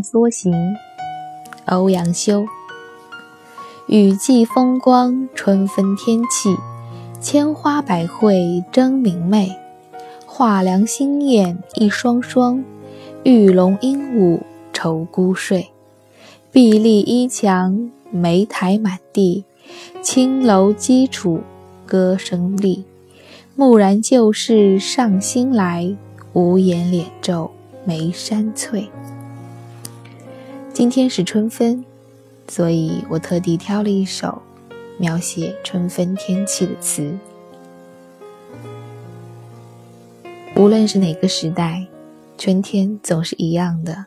梭行，欧阳修。雨霁风光，春分天气，千花百卉争明媚。画梁新燕一双双，玉龙鹦鹉愁孤睡。碧立依墙，梅苔满地，青楼鸡楚歌声立。蓦然旧事上心来，无言敛皱眉山翠。今天是春分，所以我特地挑了一首描写春分天气的词。无论是哪个时代，春天总是一样的，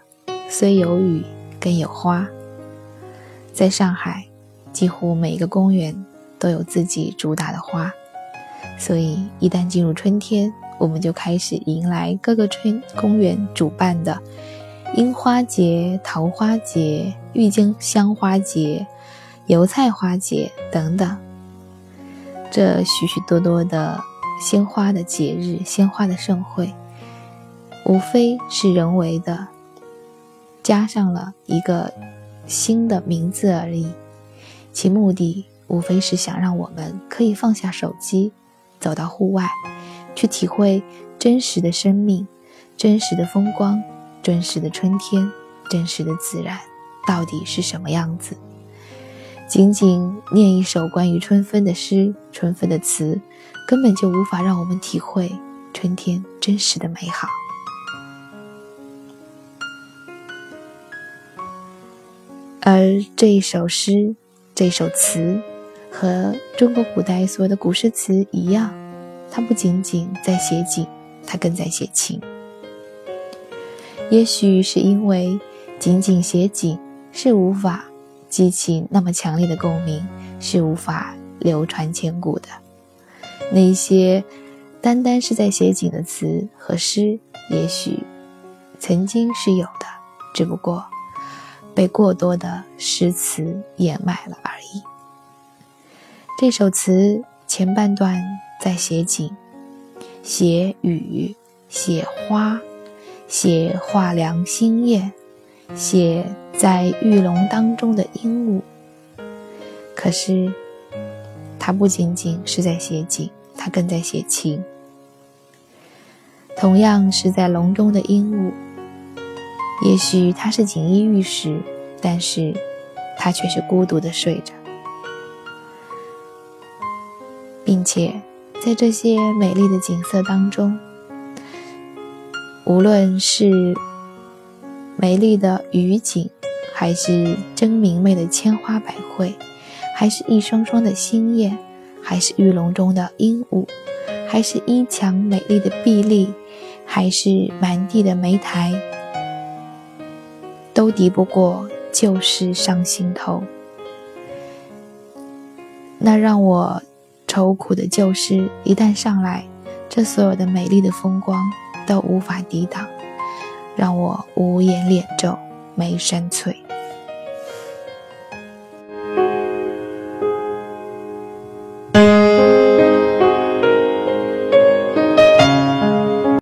虽有雨，更有花。在上海，几乎每个公园都有自己主打的花。所以，一旦进入春天，我们就开始迎来各个春公园主办的樱花节、桃花节、郁金香花节、油菜花节等等。这许许多多的鲜花的节日、鲜花的盛会，无非是人为的加上了一个新的名字而已，其目的无非是想让我们可以放下手机。走到户外，去体会真实的生命、真实的风光、真实的春天、真实的自然到底是什么样子。仅仅念一首关于春分的诗、春分的词，根本就无法让我们体会春天真实的美好。而这一首诗，这首词。和中国古代所有的古诗词一样，它不仅仅在写景，它更在写情。也许是因为仅仅写景是无法激起那么强烈的共鸣，是无法流传千古的。那些单单是在写景的词和诗，也许曾经是有的，只不过被过多的诗词掩埋了而已。这首词前半段在写景，写雨，写花，写画梁新燕，写在玉龙当中的鹦鹉。可是，它不仅仅是在写景，它更在写情。同样是在笼中的鹦鹉，也许它是锦衣玉食，但是它却是孤独的睡着。并且，在这些美丽的景色当中，无论是美丽的雨景，还是真明媚的千花百卉，还是一双双的新燕，还是玉笼中的鹦鹉，还是衣墙美丽的碧丽，还是满地的莓苔，都敌不过旧事上心头。那让我。愁苦的旧事一旦上来，这所有的美丽的风光都无法抵挡，让我无言敛皱眉深翠。